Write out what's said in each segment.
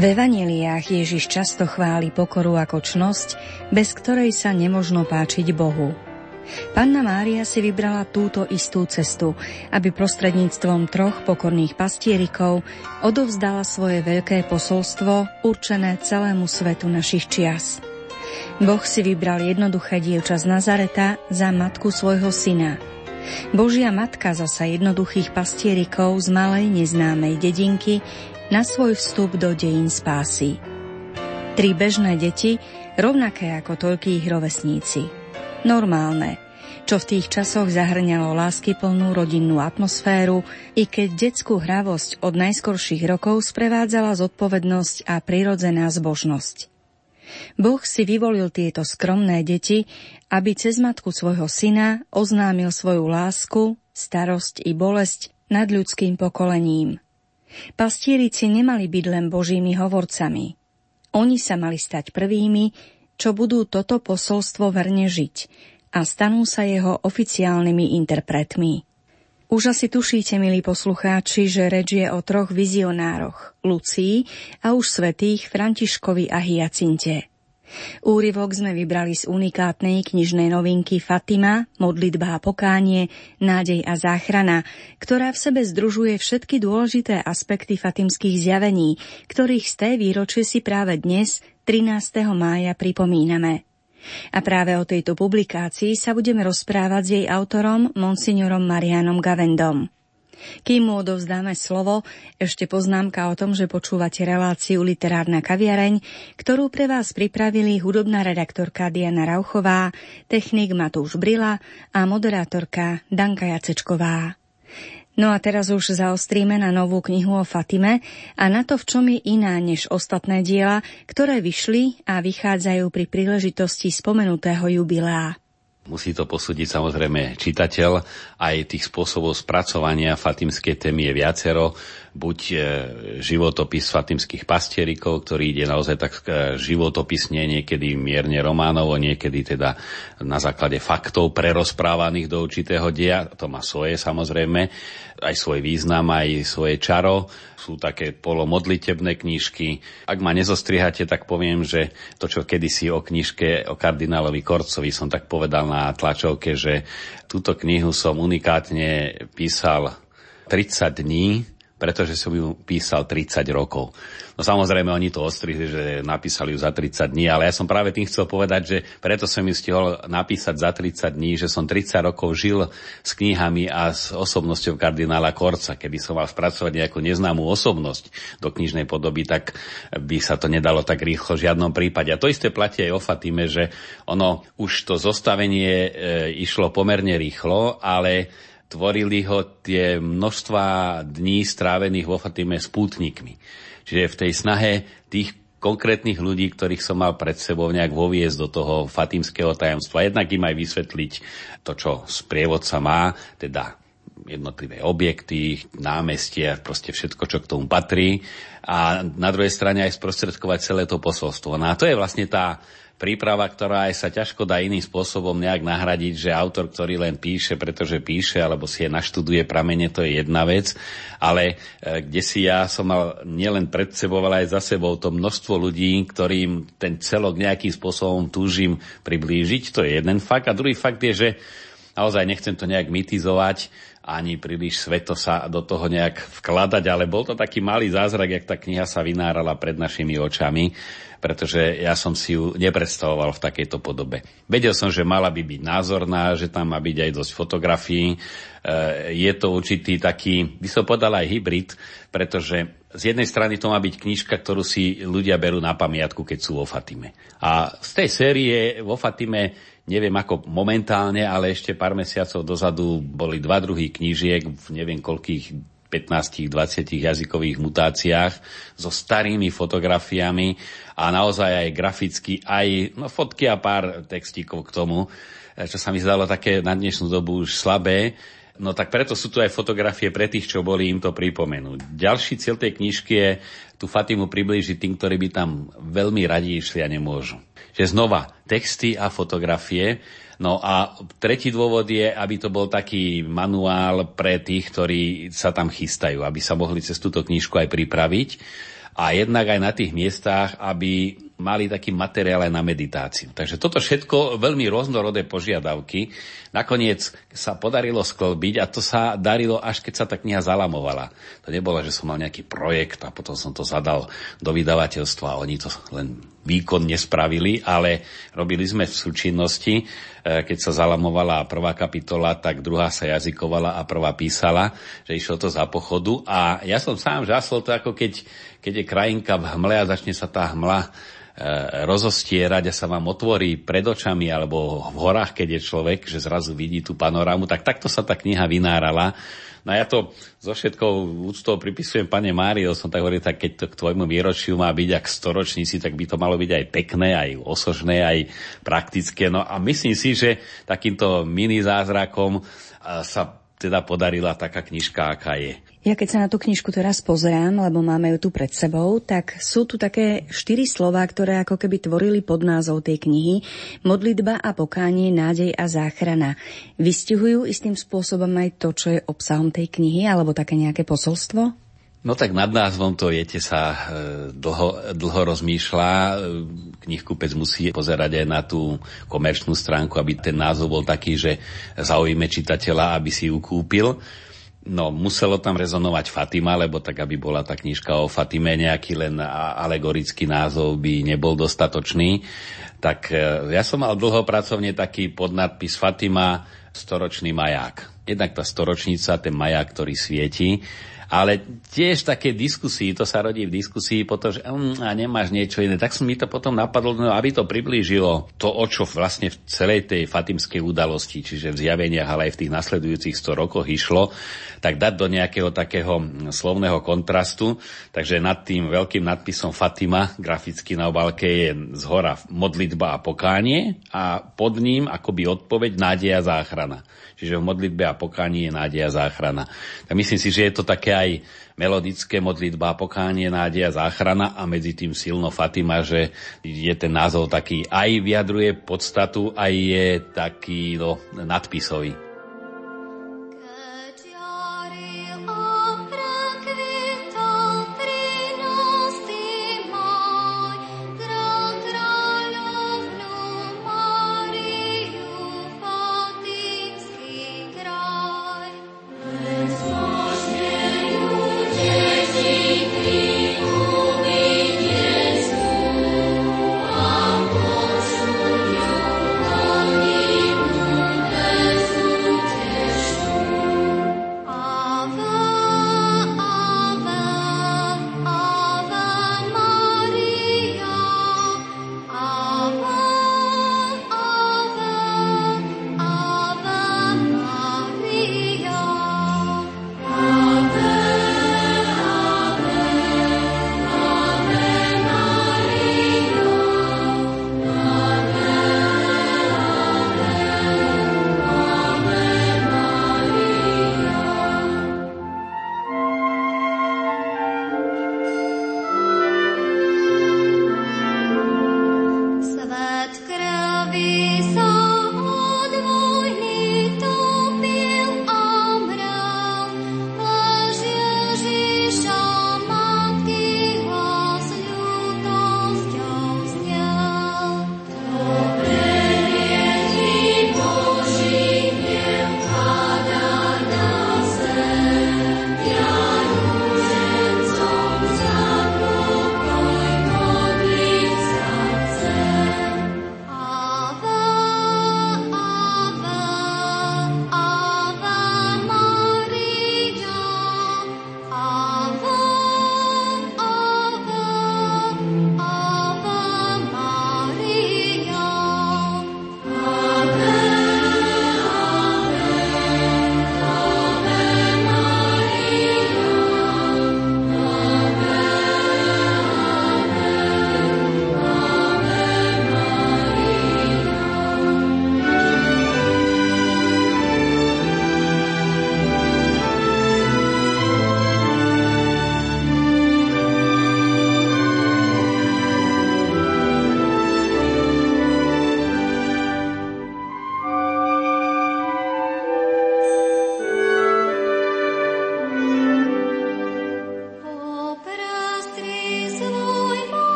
V evaneliách Ježiš často chváli pokoru ako čnosť, bez ktorej sa nemožno páčiť Bohu. Panna Mária si vybrala túto istú cestu, aby prostredníctvom troch pokorných pastierikov odovzdala svoje veľké posolstvo určené celému svetu našich čias. Boh si vybral jednoduché dievča z Nazareta za matku svojho syna. Božia matka zasa jednoduchých pastierikov z malej neznámej dedinky na svoj vstup do dejín spásy. Tri bežné deti, rovnaké ako toľkí ich rovesníci. Normálne, čo v tých časoch zahrňalo láskyplnú rodinnú atmosféru, i keď detskú hravosť od najskorších rokov sprevádzala zodpovednosť a prirodzená zbožnosť. Boh si vyvolil tieto skromné deti, aby cez matku svojho syna oznámil svoju lásku, starosť i bolesť nad ľudským pokolením – Pastierici nemali byť len božími hovorcami. Oni sa mali stať prvými, čo budú toto posolstvo verne žiť a stanú sa jeho oficiálnymi interpretmi. Už asi tušíte, milí poslucháči, že reč je o troch vizionároch, Lucii a už svetých Františkovi a Hyacinte. Úryvok sme vybrali z unikátnej knižnej novinky Fatima, modlitba a pokánie, nádej a záchrana, ktorá v sebe združuje všetky dôležité aspekty fatimských zjavení, ktorých z té výročie si práve dnes, 13. mája, pripomíname. A práve o tejto publikácii sa budeme rozprávať s jej autorom, monsignorom Marianom Gavendom. Kým mu odovzdáme slovo, ešte poznámka o tom, že počúvate reláciu Literárna kaviareň, ktorú pre vás pripravili hudobná redaktorka Diana Rauchová, technik Matúš Brila a moderátorka Danka Jacečková. No a teraz už zaostríme na novú knihu o Fatime a na to, v čom je iná než ostatné diela, ktoré vyšli a vychádzajú pri príležitosti spomenutého jubilea. Musí to posúdiť samozrejme čitateľ. Aj tých spôsobov spracovania fatimskej témy je viacero. Buď e, životopis fatimských pastierikov, ktorý ide naozaj tak e, životopisne, niekedy mierne románovo, niekedy teda na základe faktov prerozprávaných do určitého dia. To má svoje samozrejme, aj svoj význam, aj svoje čaro sú také polomodlitebné knižky. Ak ma nezostrihate, tak poviem, že to, čo kedysi o knižke o kardinálovi Korcovi som tak povedal na tlačovke, že túto knihu som unikátne písal 30 dní, pretože som ju písal 30 rokov. No samozrejme, oni to ostrihli, že napísali ju za 30 dní, ale ja som práve tým chcel povedať, že preto som ju stihol napísať za 30 dní, že som 30 rokov žil s knihami a s osobnosťou kardinála Korca. Keby som mal spracovať nejakú neznámú osobnosť do knižnej podoby, tak by sa to nedalo tak rýchlo v žiadnom prípade. A to isté platí aj o Fatime, že ono už to zostavenie e, išlo pomerne rýchlo, ale tvorili ho tie množstva dní strávených vo Fatime s pútnikmi. Čiže v tej snahe tých konkrétnych ľudí, ktorých som mal pred sebou nejak voviesť do toho fatimského tajomstva. Jednak im aj vysvetliť to, čo sprievodca má, teda jednotlivé objekty, námestie, proste všetko, čo k tomu patrí. A na druhej strane aj sprostredkovať celé to posolstvo. No a to je vlastne tá príprava, ktorá aj sa ťažko dá iným spôsobom nejak nahradiť, že autor, ktorý len píše, pretože píše, alebo si je naštuduje pramene, to je jedna vec, ale e, kde si ja som mal nielen pred sebou, ale aj za sebou to množstvo ľudí, ktorým ten celok nejakým spôsobom túžim priblížiť, to je jeden fakt. A druhý fakt je, že naozaj nechcem to nejak mitizovať, ani príliš sveto sa do toho nejak vkladať, ale bol to taký malý zázrak, jak tá kniha sa vynárala pred našimi očami, pretože ja som si ju nepredstavoval v takejto podobe. Vedel som, že mala by byť názorná, že tam má byť aj dosť fotografií. E, je to určitý taký, by som povedal aj hybrid, pretože z jednej strany to má byť knižka, ktorú si ľudia berú na pamiatku, keď sú vo Fatime. A z tej série vo Fatime neviem ako momentálne, ale ešte pár mesiacov dozadu boli dva druhy knížiek v neviem koľkých 15-20 jazykových mutáciách so starými fotografiami a naozaj aj graficky, aj no, fotky a pár textíkov k tomu, čo sa mi zdalo také na dnešnú dobu už slabé. No tak preto sú tu aj fotografie pre tých, čo boli im to pripomenúť. Ďalší cieľ tej knižky je tú Fatimu priblížiť tým, ktorí by tam veľmi radi išli a nemôžu že znova texty a fotografie. No a tretí dôvod je, aby to bol taký manuál pre tých, ktorí sa tam chystajú, aby sa mohli cez túto knižku aj pripraviť. a jednak aj na tých miestach, aby mali taký materiál aj na meditáciu. Takže toto všetko veľmi rôznorodé požiadavky. Nakoniec sa podarilo sklbiť a to sa darilo až keď sa tá kniha zalamovala. To nebolo, že som mal nejaký projekt a potom som to zadal do vydavateľstva a oni to len výkonne spravili, ale robili sme v súčinnosti. E, keď sa zalamovala prvá kapitola, tak druhá sa jazykovala a prvá písala, že išlo to za pochodu. A ja som sám žasol to, ako keď, keď je krajinka v hmle a začne sa tá hmla E, rozostierať a sa vám otvorí pred očami alebo v horách, keď je človek, že zrazu vidí tú panorámu, tak takto sa tá kniha vynárala. No ja to so všetkou úctou pripisujem pane Mário, som tak hovoril, tak keď to k tvojmu výročiu má byť ak storočníci, tak by to malo byť aj pekné, aj osožné, aj praktické. No a myslím si, že takýmto mini zázrakom sa teda podarila taká knižka, aká je. Ja keď sa na tú knižku teraz pozerám, lebo máme ju tu pred sebou, tak sú tu také štyri slova, ktoré ako keby tvorili podnázov tej knihy. Modlitba a pokánie, nádej a záchrana. Vystihujú istým spôsobom aj to, čo je obsahom tej knihy, alebo také nejaké posolstvo? No tak nad názvom to, viete, sa e, dlho, dlho rozmýšľa. E, knihkupec musí pozerať aj na tú komerčnú stránku, aby ten názov bol taký, že zaujíme čitateľa, aby si ju kúpil. No, muselo tam rezonovať Fatima, lebo tak, aby bola tá knižka o Fatime, nejaký len alegorický názov by nebol dostatočný. Tak e, ja som mal dlho pracovne taký podnadpis Fatima, storočný maják. Jednak tá storočnica, ten maják, ktorý svieti ale tiež také diskusii, to sa rodí v diskusii potom, že um, a nemáš niečo iné. Tak som mi to potom napadlo, no, aby to priblížilo to, o čo vlastne v celej tej fatimskej udalosti, čiže v zjaveniach, ale aj v tých nasledujúcich 100 rokoch išlo, tak dať do nejakého takého slovného kontrastu. Takže nad tým veľkým nadpisom Fatima, graficky na obálke, je z hora modlitba a pokánie a pod ním akoby odpoveď nádej a záchrana. Čiže v modlitbe a pokánie je nádej a záchrana. Tak myslím si, že je to také aj melodické modlitba, pokánie, nádej a záchrana a medzi tým silno Fatima, že je ten názov taký aj vyjadruje podstatu, aj je taký no, nadpisový.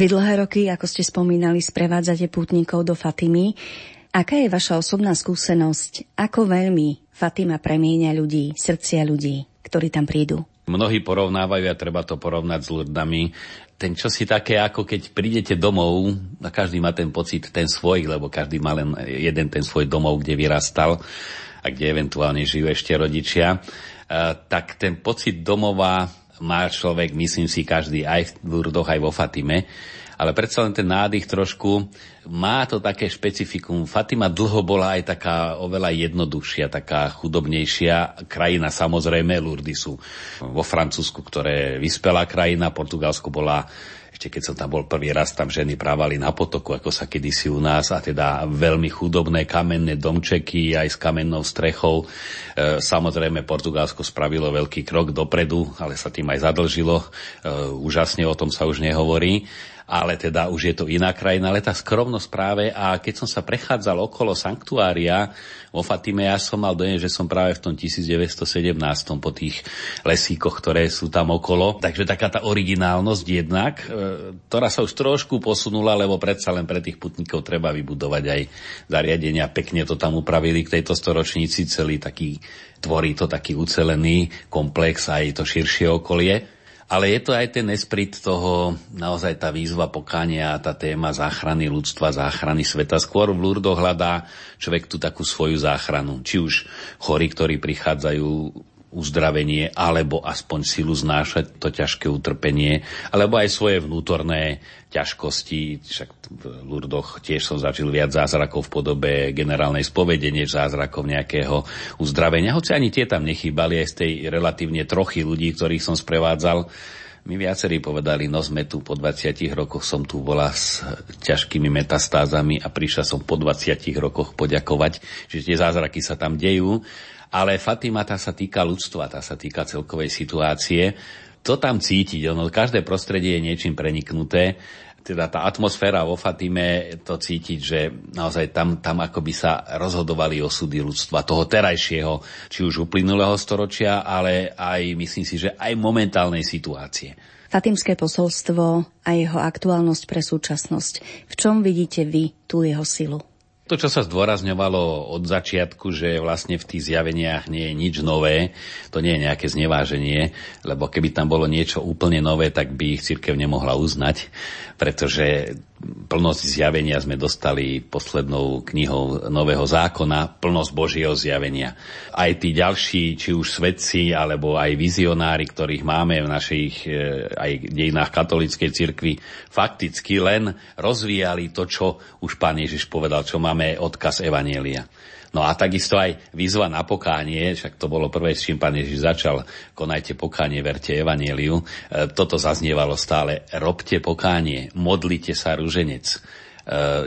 Vy dlhé roky, ako ste spomínali, sprevádzate pútnikov do Fatimy. Aká je vaša osobná skúsenosť? Ako veľmi Fatima premieňa ľudí, srdcia ľudí, ktorí tam prídu? Mnohí porovnávajú a treba to porovnať s Lurdami. Ten čo si také, ako keď prídete domov, a každý má ten pocit, ten svoj, lebo každý má len jeden ten svoj domov, kde vyrastal a kde eventuálne žijú ešte rodičia, tak ten pocit domova má človek, myslím si, každý aj v Lurdoch, aj vo Fatime. Ale predsa len ten nádych trošku má to také špecifikum. Fatima dlho bola aj taká oveľa jednoduchšia, taká chudobnejšia krajina. Samozrejme, Lurdy sú vo Francúzsku, ktoré vyspelá krajina. Portugalsko bola ešte keď som tam bol prvý raz, tam ženy právali na potoku, ako sa kedysi u nás, a teda veľmi chudobné kamenné domčeky aj s kamennou strechou. E, samozrejme, Portugalsko spravilo veľký krok dopredu, ale sa tým aj zadlžilo. E, úžasne o tom sa už nehovorí ale teda už je to iná krajina, ale tá skromnosť práve a keď som sa prechádzal okolo sanktuária vo Fatime, ja som mal dojem, že som práve v tom 1917 po tých lesíkoch, ktoré sú tam okolo. Takže taká tá originálnosť jednak, e, ktorá sa už trošku posunula, lebo predsa len pre tých putníkov treba vybudovať aj zariadenia. Pekne to tam upravili k tejto storočnici, celý taký, tvorí to taký ucelený komplex aj to širšie okolie. Ale je to aj ten esprit toho, naozaj tá výzva pokania, tá téma záchrany ľudstva, záchrany sveta. Skôr v Lurdoch hľadá človek tú takú svoju záchranu. Či už chorí, ktorí prichádzajú uzdravenie, alebo aspoň silu znášať to ťažké utrpenie, alebo aj svoje vnútorné ťažkosti. Však v Lurdoch tiež som zažil viac zázrakov v podobe generálnej spovede, než zázrakov nejakého uzdravenia. Hoci ani tie tam nechýbali aj z tej relatívne trochy ľudí, ktorých som sprevádzal. My viacerí povedali, no sme tu po 20 rokoch, som tu bola s ťažkými metastázami a prišla som po 20 rokoch poďakovať, že tie zázraky sa tam dejú ale Fatima tá sa týka ľudstva, tá sa týka celkovej situácie. To tam cítiť, ono, každé prostredie je niečím preniknuté, teda tá atmosféra vo Fatime, to cítiť, že naozaj tam, tam akoby sa rozhodovali osudy ľudstva, toho terajšieho, či už uplynulého storočia, ale aj, myslím si, že aj momentálnej situácie. Fatimské posolstvo a jeho aktuálnosť pre súčasnosť. V čom vidíte vy tú jeho silu? To, čo sa zdôrazňovalo od začiatku, že vlastne v tých zjaveniach nie je nič nové, to nie je nejaké zneváženie, lebo keby tam bolo niečo úplne nové, tak by ich církev nemohla uznať, pretože plnosť zjavenia sme dostali poslednou knihou Nového zákona, plnosť Božieho zjavenia. Aj tí ďalší, či už svedci, alebo aj vizionári, ktorých máme v našich e, aj dejinách katolíckej cirkvi, fakticky len rozvíjali to, čo už pán Ježiš povedal, čo máme odkaz Evanielia. No a takisto aj výzva na pokánie, však to bolo prvé, s čím pán Ježiš začal, konajte pokánie, verte evanieliu. E, toto zaznievalo stále, robte pokánie, modlite sa ruženec. E,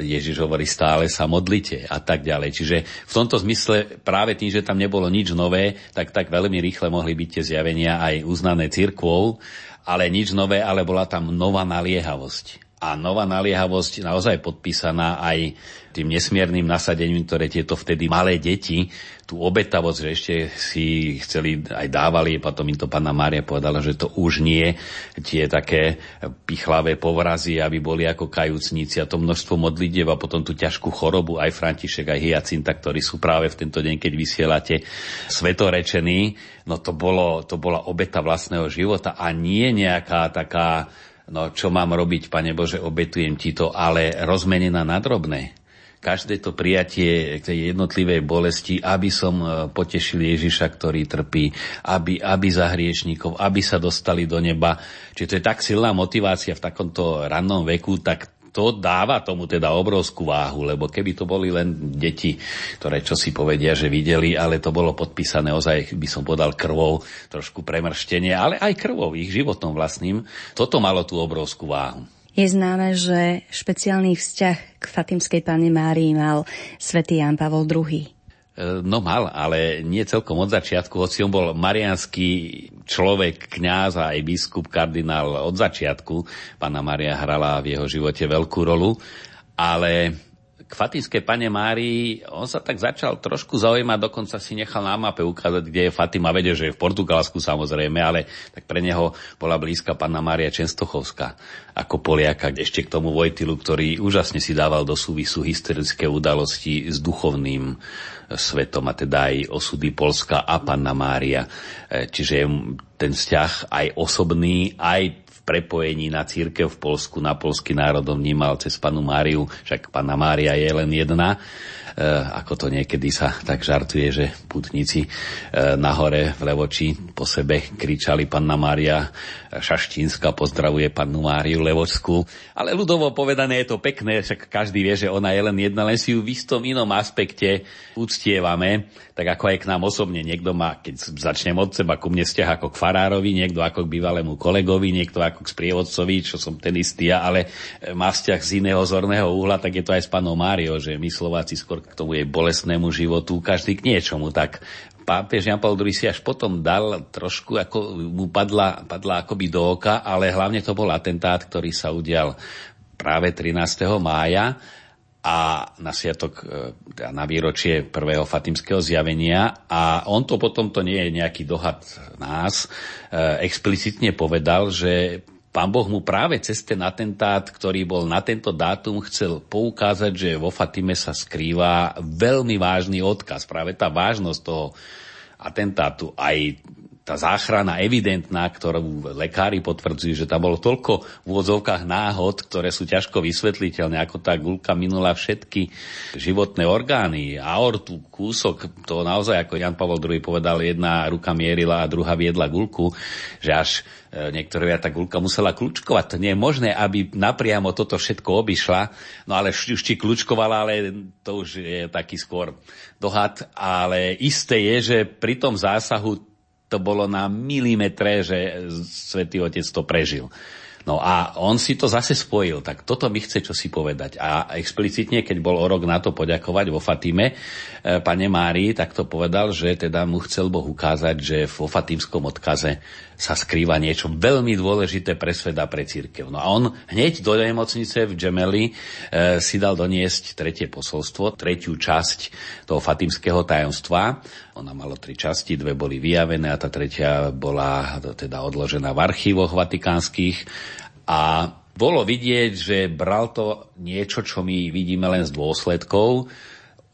Ježiš hovorí stále sa modlite a tak ďalej. Čiže v tomto zmysle práve tým, že tam nebolo nič nové, tak tak veľmi rýchle mohli byť tie zjavenia aj uznané cirkvou, ale nič nové, ale bola tam nová naliehavosť a nová naliehavosť naozaj podpísaná aj tým nesmiernym nasadením, ktoré tieto vtedy malé deti, tú obetavosť, že ešte si chceli aj dávali, potom im to pána Mária povedala, že to už nie, tie také pichlavé povrazy, aby boli ako kajúcníci a to množstvo modlitev a potom tú ťažkú chorobu, aj František, aj Hyacinta, ktorí sú práve v tento deň, keď vysielate svetorečení, no to, bolo, to bola obeta vlastného života a nie nejaká taká No čo mám robiť, Pane Bože, obetujem ti to, ale rozmenená na drobné. Každé to prijatie tej jednotlivej bolesti, aby som e, potešil Ježiša, ktorý trpí, aby, aby za hriešníkov, aby sa dostali do neba. Čiže to je tak silná motivácia v takomto rannom veku, tak to dáva tomu teda obrovskú váhu, lebo keby to boli len deti, ktoré čo si povedia, že videli, ale to bolo podpísané ozaj, by som podal krvou, trošku premrštenie, ale aj krvou, ich životom vlastným, toto malo tú obrovskú váhu. Je známe, že špeciálny vzťah k Fatimskej pani Márii mal svätý Jan Pavol II. E, no mal, ale nie celkom od začiatku, hoci on bol marianský človek, kňaz a aj biskup, kardinál od začiatku. Pána Maria hrala v jeho živote veľkú rolu, ale k Fatimskej pane Márii, on sa tak začal trošku zaujímať, dokonca si nechal na mape ukázať, kde je Fatima, vedie, že je v Portugalsku samozrejme, ale tak pre neho bola blízka panna Mária Čenstochovská ako Poliaka, ešte k tomu Vojtilu, ktorý úžasne si dával do súvisu historické udalosti s duchovným svetom, a teda aj osudy Polska a panna Mária. E, čiže ten vzťah aj osobný, aj prepojení na církev v Polsku, na polský národom vnímal cez panu Máriu, však panna Mária je len jedna, e, ako to niekedy sa tak žartuje, že putníci e, nahore v Levoči po sebe kričali panna Mária Šaštínska pozdravuje pannu Máriu Levočskú. Ale ľudovo povedané je to pekné, však každý vie, že ona je len jedna, len si ju v istom inom aspekte uctievame, tak ako aj k nám osobne. Niekto má, keď začnem od seba, ku mne vzťah ako k farárovi, niekto ako k bývalému kolegovi, niekto ako k sprievodcovi, čo som ten istý, ale e, má vzťah z iného zorného uhla, tak je to aj s panou Máriou, že my Slováci skôr k tomu jej bolestnému životu, každý k niečomu, tak pápež Jan Paul II si až potom dal trošku, ako mu padla, padla akoby do oka, ale hlavne to bol atentát, ktorý sa udial práve 13. mája a na sviatok, e, na výročie prvého fatimského zjavenia a on to potom, to nie je nejaký dohad nás, e, explicitne povedal, že Pán Boh mu práve cez ten atentát, ktorý bol na tento dátum, chcel poukázať, že vo Fatime sa skrýva veľmi vážny odkaz. Práve tá vážnosť toho atentátu, aj tá záchrana evidentná, ktorú lekári potvrdzujú, že tam bolo toľko v úvodzovkách náhod, ktoré sú ťažko vysvetliteľné, ako tá gulka minula všetky životné orgány, aortu, kúsok, to naozaj, ako Jan Pavel II povedal, jedna ruka mierila a druhá viedla gulku, že až e, niektoré tá gulka musela kľúčkovať. To nie je možné, aby napriamo toto všetko obišla, no ale už či kľúčkovala, ale to už je taký skôr dohad, ale isté je, že pri tom zásahu to bolo na milimetre, že svätý Otec to prežil. No a on si to zase spojil, tak toto mi chce čo si povedať. A explicitne, keď bol o rok na to poďakovať vo Fatime, e, pane Márii, tak to povedal, že teda mu chcel Boh ukázať, že vo fatímskom odkaze sa skrýva niečo veľmi dôležité pre svet a pre církev. No a on hneď do nemocnice v Džemeli e, si dal doniesť tretie posolstvo, tretiu časť toho fatimského tajomstva. Ona malo tri časti, dve boli vyjavené a tá tretia bola teda odložená v archívoch vatikánskych. A bolo vidieť, že bral to niečo, čo my vidíme len z dôsledkov,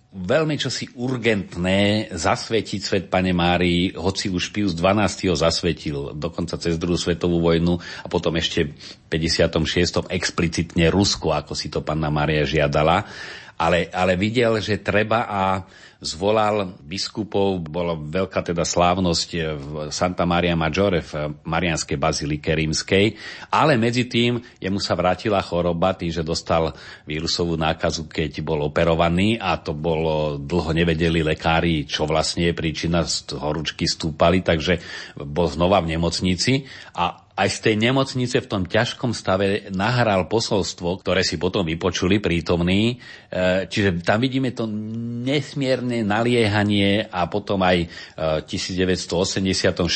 veľmi čosi urgentné zasvetiť svet Pane Márii, hoci už Pius XII ho zasvetil dokonca cez druhú svetovú vojnu a potom ešte v 56. explicitne Rusko, ako si to Panna Mária žiadala. Ale, ale videl, že treba a zvolal biskupov, bola veľká teda slávnosť v Santa Maria Maggiore v Marianskej bazilike rímskej, ale medzi tým jemu sa vrátila choroba tým, že dostal vírusovú nákazu, keď bol operovaný a to bolo, dlho nevedeli lekári, čo vlastne je príčina, horúčky stúpali, takže bol znova v nemocnici. A aj z tej nemocnice v tom ťažkom stave nahral posolstvo, ktoré si potom vypočuli prítomní. E, čiže tam vidíme to nesmierne naliehanie a potom aj v 1984,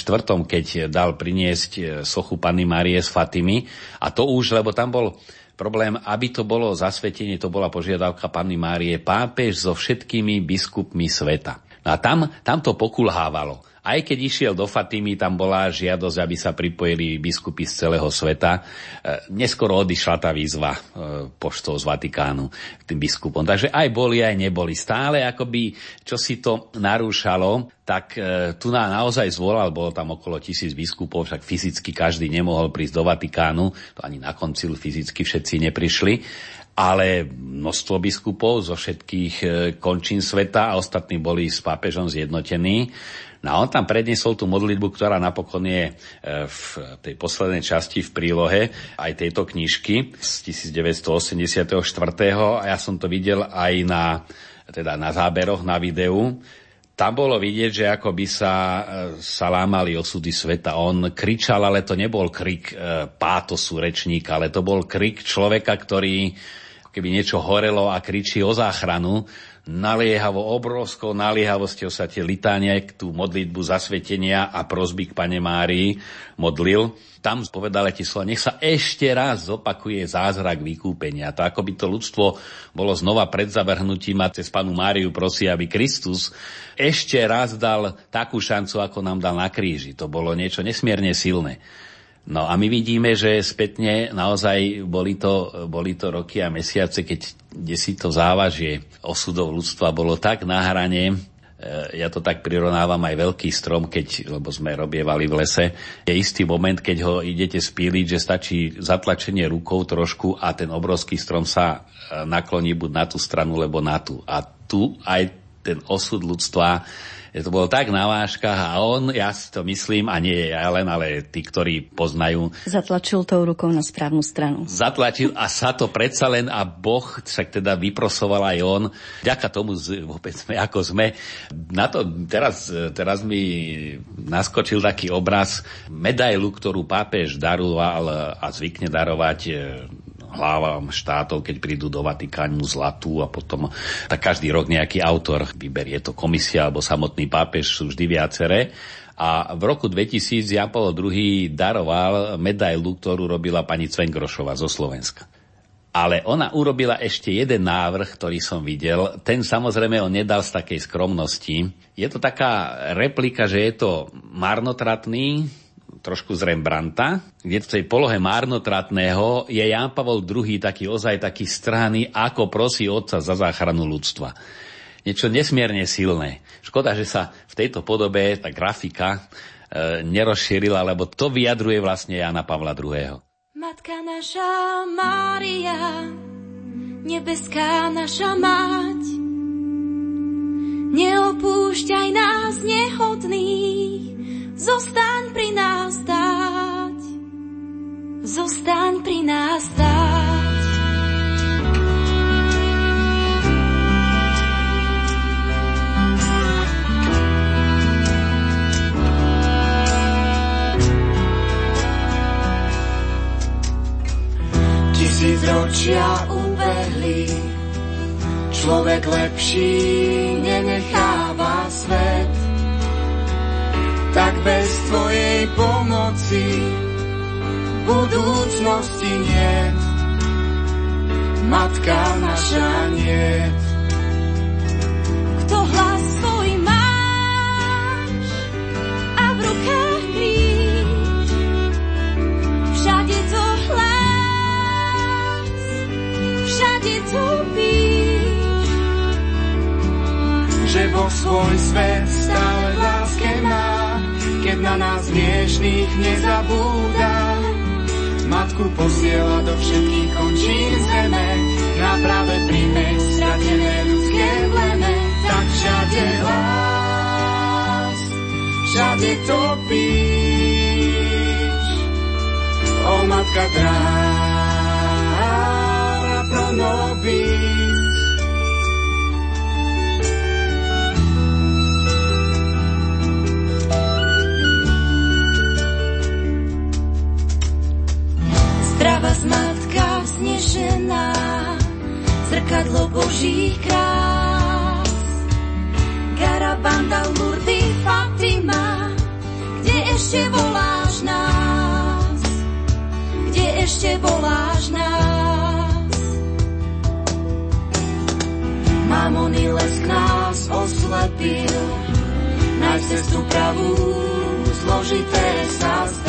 keď dal priniesť e, sochu Panny Marie z Fatimy. A to už, lebo tam bol problém, aby to bolo zasvetenie, to bola požiadavka Panny Márie, pápež so všetkými biskupmi sveta. No a tam, tam to pokulhávalo. Aj keď išiel do Fatimy, tam bola žiadosť, aby sa pripojili biskupy z celého sveta. E, neskoro odišla tá výzva e, poštou z Vatikánu k tým biskupom. Takže aj boli, aj neboli. Stále akoby, čo si to narúšalo, tak e, tu na, naozaj zvolal, bolo tam okolo tisíc biskupov, však fyzicky každý nemohol prísť do Vatikánu, to ani na koncil fyzicky všetci neprišli ale množstvo biskupov zo všetkých končín sveta a ostatní boli s pápežom zjednotení. No a on tam predniesol tú modlitbu, ktorá napokon je e, v tej poslednej časti v prílohe aj tejto knižky z 1984. A ja som to videl aj na, teda na záberoch na videu. Tam bolo vidieť, že ako by sa, e, sa lámali osudy sveta. On kričal, ale to nebol krik e, pátosu rečníka, ale to bol krik človeka, ktorý keby niečo horelo a kričí o záchranu, naliehavo, obrovskou naliehavosťou sa tie litánie, tú modlitbu zasvetenia a prosby k Pane Márii modlil. Tam povedal tie slova, nech sa ešte raz zopakuje zázrak vykúpenia. To ako by to ľudstvo bolo znova pred zavrhnutím a cez Panu Máriu prosí, aby Kristus ešte raz dal takú šancu, ako nám dal na kríži. To bolo niečo nesmierne silné. No a my vidíme, že spätne naozaj boli to, boli to roky a mesiace, keď si to závažie osudov ľudstva bolo tak na hrane, e, ja to tak prirovnávam aj veľký strom, keď, lebo sme robievali v lese, je istý moment, keď ho idete spíliť, že stačí zatlačenie rukou trošku a ten obrovský strom sa e, nakloní buď na tú stranu, lebo na tú. A tu aj ten osud ľudstva to bolo tak na váškach a on, ja si to myslím, a nie ja len, ale tí, ktorí poznajú. Zatlačil tou rukou na správnu stranu. Zatlačil a sa to predsa len a Boh však teda vyprosoval aj on. Ďaka tomu vôbec sme, ako sme. Na to teraz, teraz mi naskočil taký obraz medailu, ktorú pápež daroval a zvykne darovať hlavám štátov, keď prídu do Vatikánu zlatú a potom tak každý rok nejaký autor vyberie to komisia alebo samotný pápež, sú vždy viaceré. A v roku 2000 Jan Paul II daroval medailu, ktorú robila pani Cvengrošová zo Slovenska. Ale ona urobila ešte jeden návrh, ktorý som videl. Ten samozrejme on nedal z takej skromnosti. Je to taká replika, že je to marnotratný trošku z Rembrandta, kde v tej polohe márnotratného je Jan Pavol II taký ozaj taký strany, ako prosí otca za záchranu ľudstva. Niečo nesmierne silné. Škoda, že sa v tejto podobe tá grafika e, nerozšírila, lebo to vyjadruje vlastne Jana Pavla II. Matka naša Mária, nebeská naša mať, neopúšťaj nás nehodných, Zostaň pri nás stáť, zostaň pri nás stáť. Tisíc ročia ubehli, človek lepší nenecháva tak bez tvojej pomoci budúcnosti nie. Matka naša nie. Kto hlas svoj máš a v rukách kríž, všade to hlas, všade to píš, že vo svoj svet na nás hriešných nezabúda. Matku posiela do všetkých končín zeme, na práve príjme stratené ľudské pleme, tak všade hlas, všade topíš. O matka dráha pro vznešená, zrkadlo Božích krás. Garabanda, Lurdy, Fatima, kde ešte voláš nás? Kde ešte voláš nás? Mamony les nás oslepil, nájsť cestu pravú, zložité sa zdá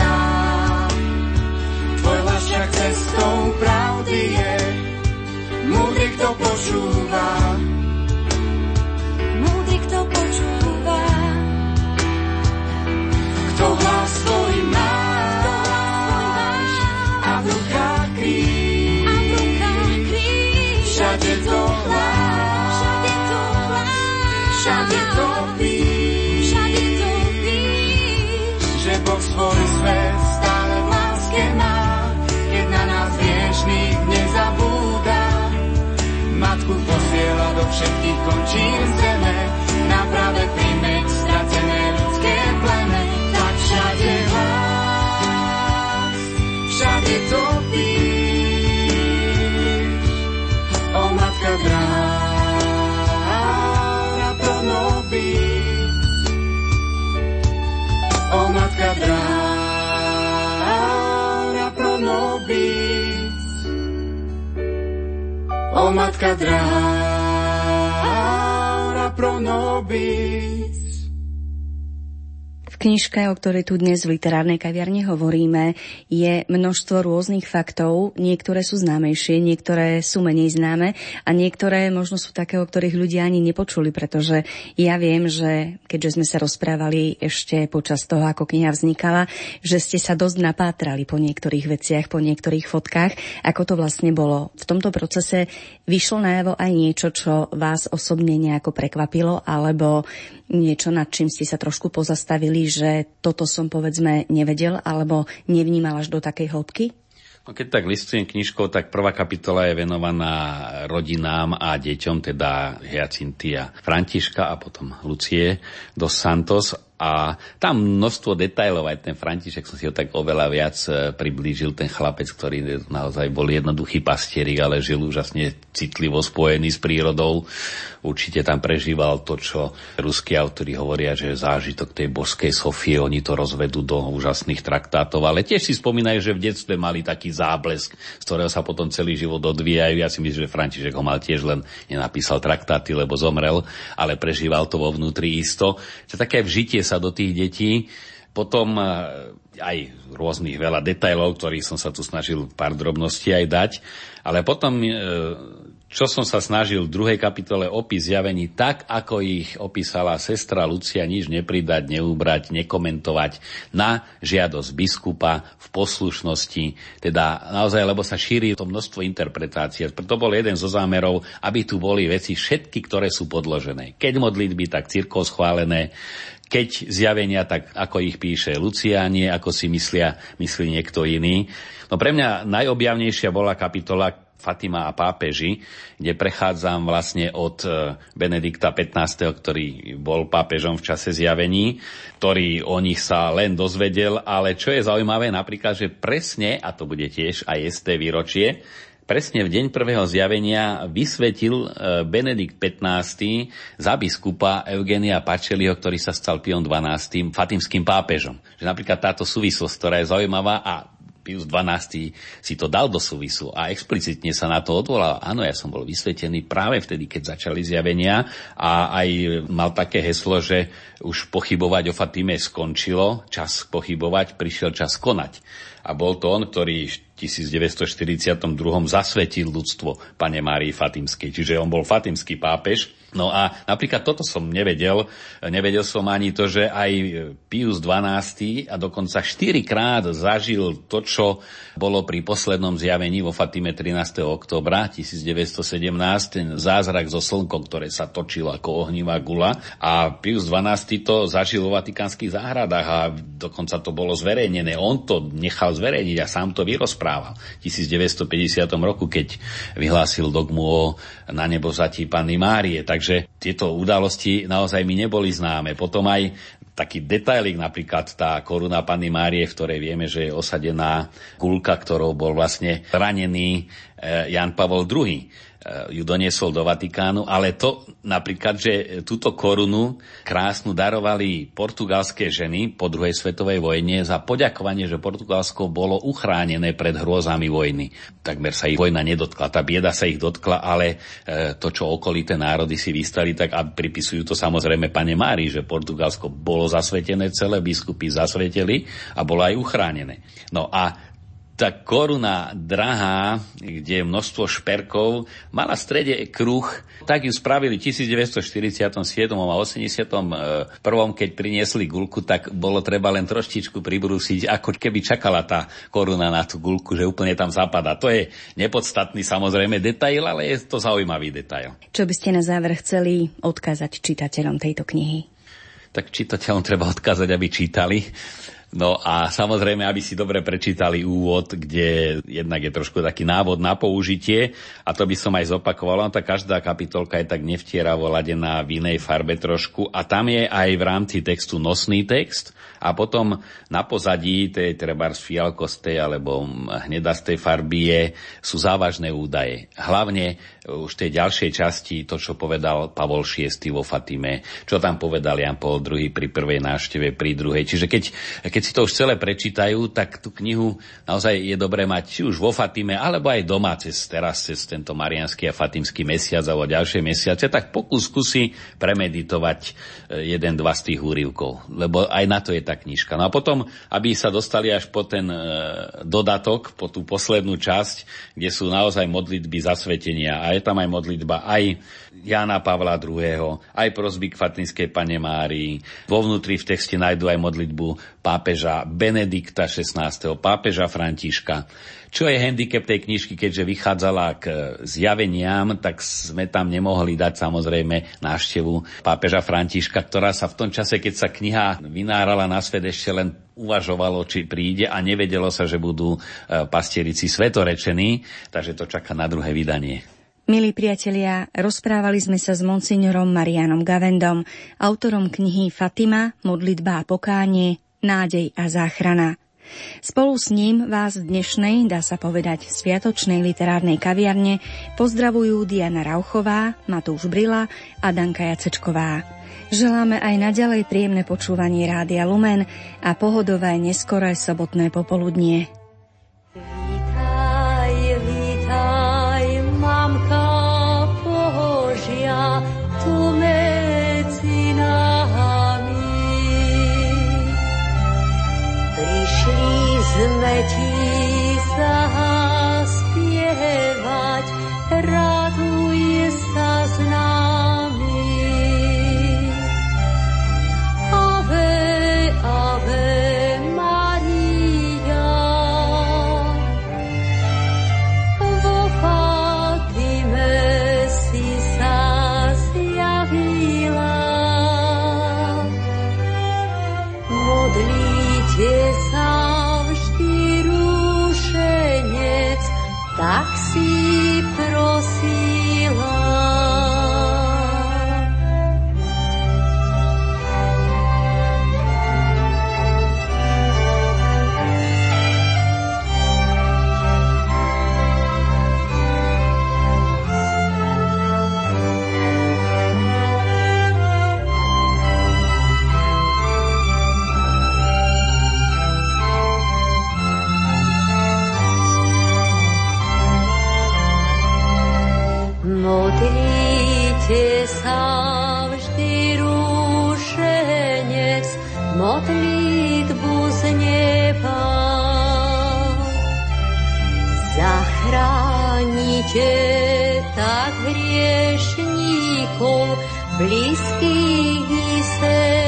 cestou pravdy je. Múdry, kto počúva, všetkých končín zeme, na práve primeť stracené ľudské pleme, tak všade vás, všade to o matka drána plno o matka drána plno matka drána. Pro nobis knižke, o ktorej tu dnes v literárnej kaviarni hovoríme, je množstvo rôznych faktov. Niektoré sú známejšie, niektoré sú menej známe a niektoré možno sú také, o ktorých ľudia ani nepočuli, pretože ja viem, že keďže sme sa rozprávali ešte počas toho, ako kniha vznikala, že ste sa dosť napátrali po niektorých veciach, po niektorých fotkách, ako to vlastne bolo. V tomto procese vyšlo najavo aj niečo, čo vás osobne nejako prekvapilo, alebo niečo, nad čím ste sa trošku pozastavili, že toto som povedzme nevedel alebo nevnímal až do takej hĺbky? No keď tak listujem knižkou, tak prvá kapitola je venovaná rodinám a deťom, teda Hyacintia Františka a potom Lucie dos Santos a tam množstvo detajlov, aj ten František som si ho tak oveľa viac e, priblížil, ten chlapec, ktorý naozaj bol jednoduchý pastierik, ale žil úžasne citlivo spojený s prírodou. Určite tam prežíval to, čo ruskí autori hovoria, že zážitok tej božskej Sofie, oni to rozvedú do úžasných traktátov, ale tiež si spomínajú, že v detstve mali taký záblesk, z ktorého sa potom celý život odvíjajú. Ja si myslím, že František ho mal tiež len nenapísal traktáty, lebo zomrel, ale prežíval to vo vnútri isto. To také vžitie sa sa do tých detí. Potom e, aj rôznych veľa detajlov, ktorých som sa tu snažil pár drobností aj dať. Ale potom, e, čo som sa snažil v druhej kapitole opis zjavení tak, ako ich opísala sestra Lucia, nič nepridať, neúbrať, nekomentovať na žiadosť biskupa v poslušnosti. Teda naozaj, lebo sa šíri to množstvo interpretácií. To bol jeden zo zámerov, aby tu boli veci všetky, ktoré sú podložené. Keď modlitby, tak cirkov schválené, keď zjavenia, tak ako ich píše Lucianie, ako si myslia, myslí niekto iný. No pre mňa najobjavnejšia bola kapitola Fatima a pápeži, kde prechádzam vlastne od e, Benedikta XV., ktorý bol pápežom v čase zjavení, ktorý o nich sa len dozvedel, ale čo je zaujímavé napríklad, že presne, a to bude tiež aj isté výročie, presne v deň prvého zjavenia vysvetil e, Benedikt XV za biskupa Eugenia Pačeliho, ktorý sa stal Pion XII fatimským pápežom. Že napríklad táto súvislosť, ktorá je zaujímavá a Pius XII si to dal do súvisu a explicitne sa na to odvolal. Áno, ja som bol vysvetený práve vtedy, keď začali zjavenia a aj mal také heslo, že už pochybovať o Fatime skončilo, čas pochybovať, prišiel čas konať. A bol to on, ktorý 1942 zasvetil ľudstvo pane Márii Fatimskej. Čiže on bol fatimský pápež. No a napríklad toto som nevedel. Nevedel som ani to, že aj Pius XII a dokonca štyrikrát zažil to, čo bolo pri poslednom zjavení vo Fatime 13. oktobra 1917, ten zázrak zo slnkom, ktoré sa točilo ako ohnivá gula. A Pius XII to zažil vo vatikánskych záhradách a dokonca to bolo zverejnené. On to nechal zverejniť a sám to vyrozprával rozprával. V 1950 roku, keď vyhlásil dogmu o na nebo zatí Panny Márie. Takže tieto udalosti naozaj mi neboli známe. Potom aj taký detailik, napríklad tá koruna Panny Márie, v ktorej vieme, že je osadená kulka, ktorou bol vlastne ranený eh, Jan Pavol II ju doniesol do Vatikánu, ale to napríklad, že túto korunu krásnu darovali portugalské ženy po druhej svetovej vojne za poďakovanie, že Portugalsko bolo uchránené pred hrôzami vojny. Takmer sa ich vojna nedotkla, tá bieda sa ich dotkla, ale e, to, čo okolité národy si vystali, tak a pripisujú to samozrejme pane Mári, že Portugalsko bolo zasvetené celé, biskupy zasveteli a bolo aj uchránené. No a tá koruna drahá, kde je množstvo šperkov, mala v strede kruh, tak ju spravili v 1947 a 81. keď priniesli gulku, tak bolo treba len troštičku pribrúsiť, ako keby čakala tá koruna na tú gulku, že úplne tam zapadá. To je nepodstatný samozrejme detail, ale je to zaujímavý detail. Čo by ste na záver chceli odkázať čitateľom tejto knihy? Tak čitateľom treba odkázať, aby čítali No a samozrejme, aby si dobre prečítali úvod, kde jednak je trošku taký návod na použitie. A to by som aj zopakoval, no tá každá kapitolka je tak nevtieravo ladená v inej farbe trošku. A tam je aj v rámci textu nosný text a potom na pozadí tej treba z fialkostej alebo hnedastej farby je, sú závažné údaje. Hlavne už tej ďalšej časti to, čo povedal Pavol VI vo Fatime, čo tam povedal Jan Paul II pri prvej návšteve, pri druhej. Čiže keď, keď si to už celé prečítajú, tak tú knihu naozaj je dobré mať či už vo Fatime, alebo aj doma cez teraz, cez tento marianský a fatimský mesiac alebo ďalšie mesiace, tak pokus skúsi premeditovať e, jeden, dva z tých úrivkov, lebo aj na to je tá knižka. No a potom, aby sa dostali až po ten e, dodatok, po tú poslednú časť, kde sú naozaj modlitby zasvetenia a je tam aj modlitba aj Jana Pavla II., aj prosby k Fatinskej pane Márii. Vo vnútri v texte nájdú aj modlitbu pápeža Benedikta XVI., pápeža Františka. Čo je handicap tej knižky, keďže vychádzala k zjaveniam, tak sme tam nemohli dať samozrejme návštevu pápeža Františka, ktorá sa v tom čase, keď sa kniha vynárala na svet, ešte len uvažovalo, či príde a nevedelo sa, že budú e, pastierici svetorečení, takže to čaká na druhé vydanie. Milí priatelia, rozprávali sme sa s monsignorom Marianom Gavendom, autorom knihy Fatima, modlitba a pokánie, nádej a záchrana. Spolu s ním vás v dnešnej, dá sa povedať, sviatočnej literárnej kaviarne pozdravujú Diana Rauchová, Matúš Brila a Danka Jacečková. Želáme aj naďalej príjemné počúvanie Rádia Lumen a pohodové neskoré sobotné popoludnie. Modlitbu z neba. Zachránite tak hriešníkov, blízkych i seba.